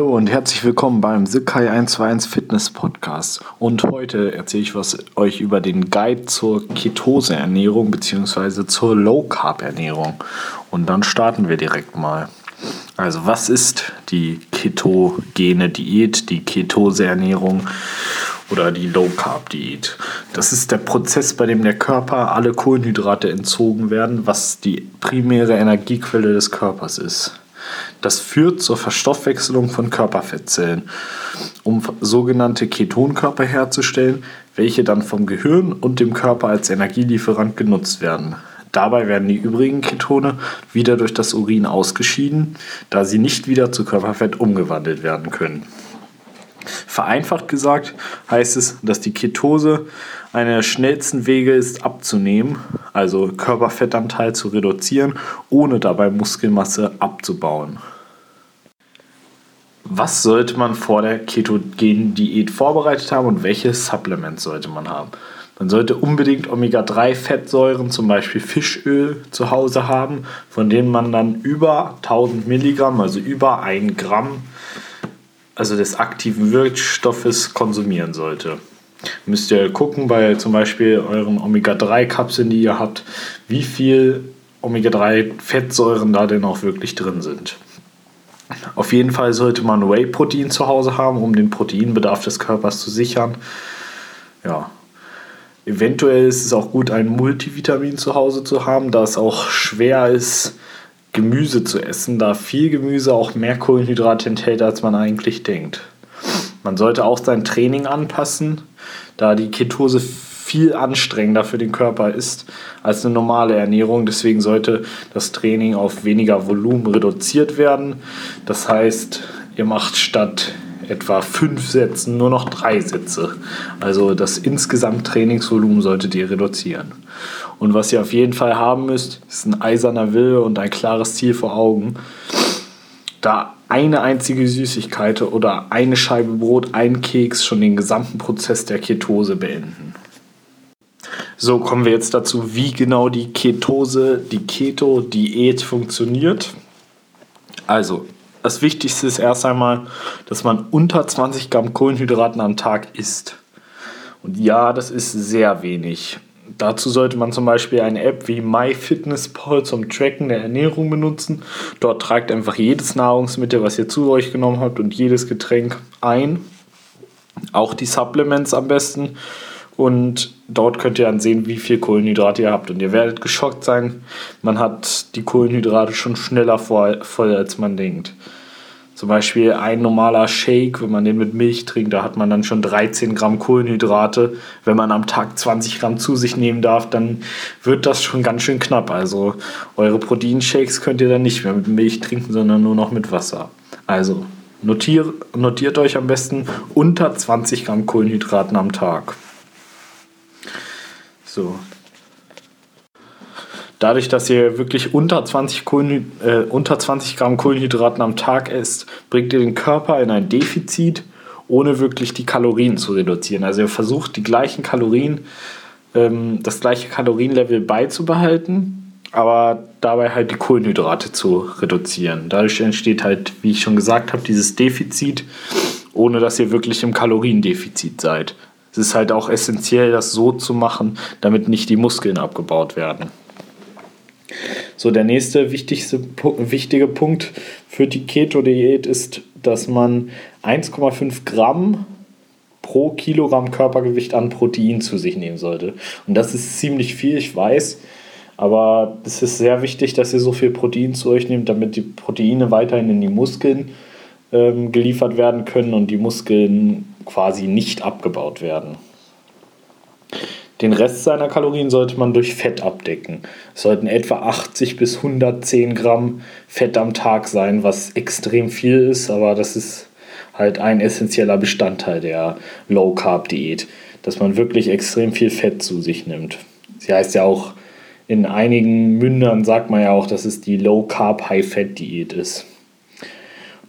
Hallo und herzlich willkommen beim Sikai 121 Fitness Podcast. Und heute erzähle ich was euch über den Guide zur Ketose-Ernährung bzw. zur Low Carb Ernährung. Und dann starten wir direkt mal. Also, was ist die ketogene Diät, die Ketose-Ernährung oder die Low Carb Diät? Das ist der Prozess, bei dem der Körper alle Kohlenhydrate entzogen werden, was die primäre Energiequelle des Körpers ist. Das führt zur Verstoffwechselung von Körperfettzellen, um sogenannte Ketonkörper herzustellen, welche dann vom Gehirn und dem Körper als Energielieferant genutzt werden. Dabei werden die übrigen Ketone wieder durch das Urin ausgeschieden, da sie nicht wieder zu Körperfett umgewandelt werden können. Vereinfacht gesagt heißt es, dass die Ketose einer der schnellsten Wege ist abzunehmen, also Körperfettanteil zu reduzieren, ohne dabei Muskelmasse abzubauen. Was sollte man vor der ketogenen Diät vorbereitet haben und welche Supplements sollte man haben? Man sollte unbedingt Omega-3-Fettsäuren, zum Beispiel Fischöl, zu Hause haben, von denen man dann über 1000 Milligramm, also über 1 Gramm, also des aktiven Wirkstoffes konsumieren sollte. Müsst ihr gucken bei zum Beispiel euren Omega-3-Kapseln, die ihr habt, wie viel Omega-3-Fettsäuren da denn auch wirklich drin sind. Auf jeden Fall sollte man Whey-Protein zu Hause haben, um den Proteinbedarf des Körpers zu sichern. Ja. Eventuell ist es auch gut, ein Multivitamin zu Hause zu haben, da es auch schwer ist, Gemüse zu essen, da viel Gemüse auch mehr Kohlenhydrate enthält, als man eigentlich denkt. Man sollte auch sein Training anpassen, da die Ketose viel anstrengender für den Körper ist als eine normale Ernährung. Deswegen sollte das Training auf weniger Volumen reduziert werden. Das heißt, ihr macht statt etwa fünf Sätzen nur noch drei Sätze. Also das insgesamt Trainingsvolumen solltet ihr reduzieren. Und was ihr auf jeden Fall haben müsst, ist ein eiserner Wille und ein klares Ziel vor Augen. Da eine einzige Süßigkeit oder eine Scheibe Brot, ein Keks schon den gesamten Prozess der Ketose beenden. So, kommen wir jetzt dazu, wie genau die Ketose, die Keto-Diät funktioniert. Also, das Wichtigste ist erst einmal, dass man unter 20 Gramm Kohlenhydraten am Tag isst. Und ja, das ist sehr wenig. Dazu sollte man zum Beispiel eine App wie MyFitnessPal zum Tracken der Ernährung benutzen. Dort tragt einfach jedes Nahrungsmittel, was ihr zu euch genommen habt und jedes Getränk ein. Auch die Supplements am besten und dort könnt ihr dann sehen, wie viel Kohlenhydrate ihr habt. Und ihr werdet geschockt sein, man hat die Kohlenhydrate schon schneller voll, als man denkt. Zum Beispiel ein normaler Shake, wenn man den mit Milch trinkt, da hat man dann schon 13 Gramm Kohlenhydrate. Wenn man am Tag 20 Gramm zu sich nehmen darf, dann wird das schon ganz schön knapp. Also eure Proteinshakes könnt ihr dann nicht mehr mit Milch trinken, sondern nur noch mit Wasser. Also notiert, notiert euch am besten unter 20 Gramm Kohlenhydraten am Tag. So. Dadurch, dass ihr wirklich unter 20, Kohlenhyd äh, unter 20 Gramm Kohlenhydraten am Tag esst, bringt ihr den Körper in ein Defizit, ohne wirklich die Kalorien zu reduzieren. Also ihr versucht die gleichen Kalorien, ähm, das gleiche Kalorienlevel beizubehalten, aber dabei halt die Kohlenhydrate zu reduzieren. Dadurch entsteht halt, wie ich schon gesagt habe, dieses Defizit, ohne dass ihr wirklich im Kaloriendefizit seid. Es ist halt auch essentiell, das so zu machen, damit nicht die Muskeln abgebaut werden. So, der nächste wichtigste, wichtige Punkt für die Keto-Diät ist, dass man 1,5 Gramm pro Kilogramm Körpergewicht an Protein zu sich nehmen sollte. Und das ist ziemlich viel, ich weiß. Aber es ist sehr wichtig, dass ihr so viel Protein zu euch nehmt, damit die Proteine weiterhin in die Muskeln ähm, geliefert werden können und die Muskeln quasi nicht abgebaut werden. Den Rest seiner Kalorien sollte man durch Fett abdecken. Es sollten etwa 80 bis 110 Gramm Fett am Tag sein, was extrem viel ist, aber das ist halt ein essentieller Bestandteil der Low Carb Diät, dass man wirklich extrem viel Fett zu sich nimmt. Sie heißt ja auch, in einigen Mündern sagt man ja auch, dass es die Low Carb High Fat Diät ist.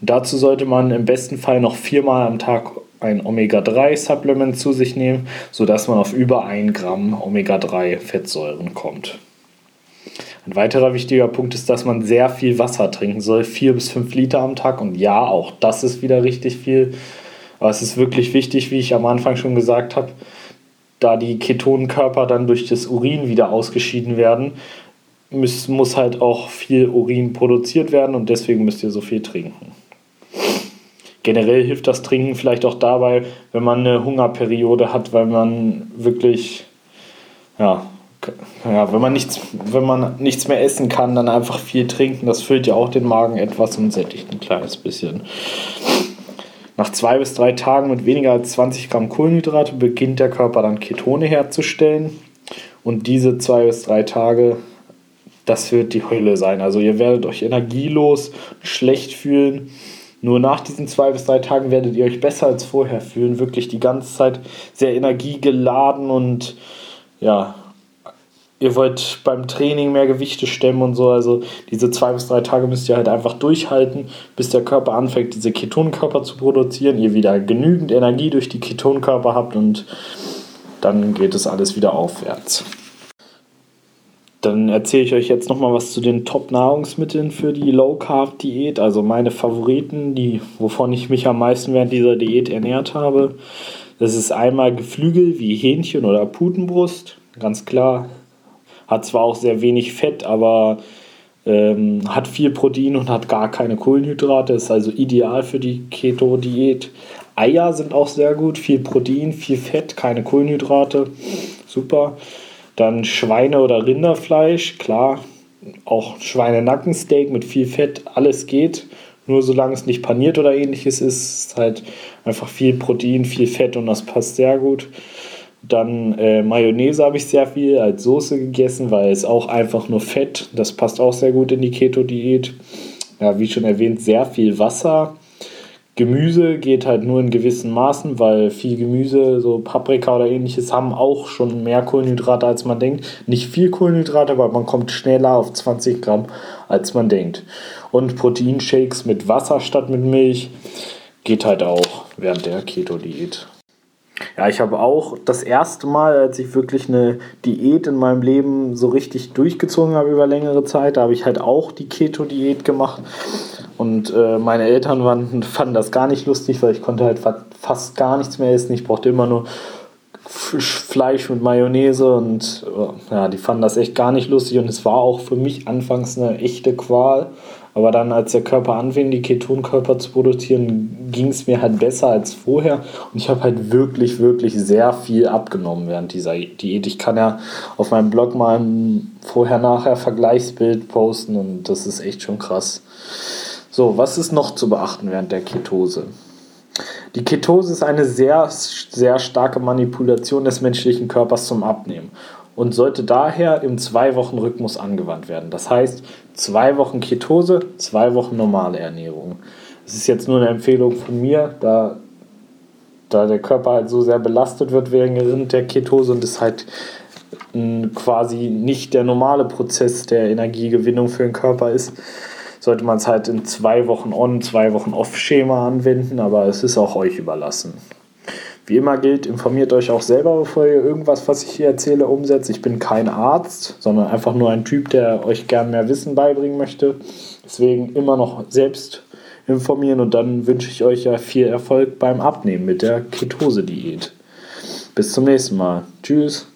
Und dazu sollte man im besten Fall noch viermal am Tag ein Omega-3-Supplement zu sich nehmen, sodass man auf über 1 Gramm Omega-3-Fettsäuren kommt. Ein weiterer wichtiger Punkt ist, dass man sehr viel Wasser trinken soll, vier bis fünf Liter am Tag. Und ja, auch das ist wieder richtig viel. Aber es ist wirklich wichtig, wie ich am Anfang schon gesagt habe, da die Ketonenkörper dann durch das Urin wieder ausgeschieden werden, muss halt auch viel Urin produziert werden und deswegen müsst ihr so viel trinken. Generell hilft das Trinken vielleicht auch dabei, wenn man eine Hungerperiode hat, weil man wirklich, ja, ja, wenn man nichts, wenn man nichts mehr essen kann, dann einfach viel trinken. Das füllt ja auch den Magen etwas und sättigt ein kleines bisschen. Nach zwei bis drei Tagen mit weniger als 20 Gramm Kohlenhydrate beginnt der Körper dann Ketone herzustellen. Und diese zwei bis drei Tage, das wird die Hölle sein. Also ihr werdet euch energielos, schlecht fühlen. Nur nach diesen zwei bis drei Tagen werdet ihr euch besser als vorher fühlen. Wirklich die ganze Zeit sehr energiegeladen und ja, ihr wollt beim Training mehr Gewichte stemmen und so. Also diese zwei bis drei Tage müsst ihr halt einfach durchhalten, bis der Körper anfängt, diese Ketonkörper zu produzieren. Ihr wieder genügend Energie durch die Ketonkörper habt und dann geht es alles wieder aufwärts. Dann erzähle ich euch jetzt nochmal was zu den Top-Nahrungsmitteln für die Low-Carb-Diät. Also meine Favoriten, die, wovon ich mich am meisten während dieser Diät ernährt habe. Das ist einmal Geflügel wie Hähnchen oder Putenbrust. Ganz klar, hat zwar auch sehr wenig Fett, aber ähm, hat viel Protein und hat gar keine Kohlenhydrate. Ist also ideal für die Keto-Diät. Eier sind auch sehr gut. Viel Protein, viel Fett, keine Kohlenhydrate. Super. Dann Schweine- oder Rinderfleisch. Klar, auch Schweinenackensteak mit viel Fett. Alles geht. Nur solange es nicht paniert oder ähnliches ist, ist halt einfach viel Protein, viel Fett und das passt sehr gut. Dann äh, Mayonnaise habe ich sehr viel als Soße gegessen, weil es auch einfach nur Fett. Das passt auch sehr gut in die Keto-Diät. Ja, wie schon erwähnt, sehr viel Wasser. Gemüse geht halt nur in gewissen Maßen, weil viel Gemüse, so Paprika oder ähnliches, haben auch schon mehr Kohlenhydrate, als man denkt. Nicht viel Kohlenhydrate, aber man kommt schneller auf 20 Gramm, als man denkt. Und Proteinshakes mit Wasser statt mit Milch geht halt auch während der Keto-Diät. Ja, ich habe auch das erste Mal, als ich wirklich eine Diät in meinem Leben so richtig durchgezogen habe über längere Zeit, da habe ich halt auch die Keto-Diät gemacht. Und äh, meine Eltern waren, fanden das gar nicht lustig, weil ich konnte halt fast gar nichts mehr essen. Ich brauchte immer nur Fleisch mit Mayonnaise und äh, ja, die fanden das echt gar nicht lustig und es war auch für mich anfangs eine echte Qual. Aber dann, als der Körper anfing, die Ketonkörper zu produzieren, ging es mir halt besser als vorher. Und ich habe halt wirklich, wirklich sehr viel abgenommen während dieser Diät. Ich kann ja auf meinem Blog mal ein Vorher-Nachher-Vergleichsbild posten und das ist echt schon krass. So, was ist noch zu beachten während der Ketose? Die Ketose ist eine sehr, sehr starke Manipulation des menschlichen Körpers zum Abnehmen und sollte daher im Zwei-Wochen-Rhythmus angewandt werden. Das heißt, zwei Wochen Ketose, zwei Wochen normale Ernährung. Das ist jetzt nur eine Empfehlung von mir, da, da der Körper halt so sehr belastet wird während der Ketose und es halt quasi nicht der normale Prozess der Energiegewinnung für den Körper ist, sollte man es halt in zwei Wochen on, zwei Wochen off Schema anwenden, aber es ist auch euch überlassen. Wie immer gilt, informiert euch auch selber, bevor ihr irgendwas, was ich hier erzähle, umsetzt. Ich bin kein Arzt, sondern einfach nur ein Typ, der euch gern mehr Wissen beibringen möchte. Deswegen immer noch selbst informieren und dann wünsche ich euch ja viel Erfolg beim Abnehmen mit der Ketose-Diät. Bis zum nächsten Mal. Tschüss.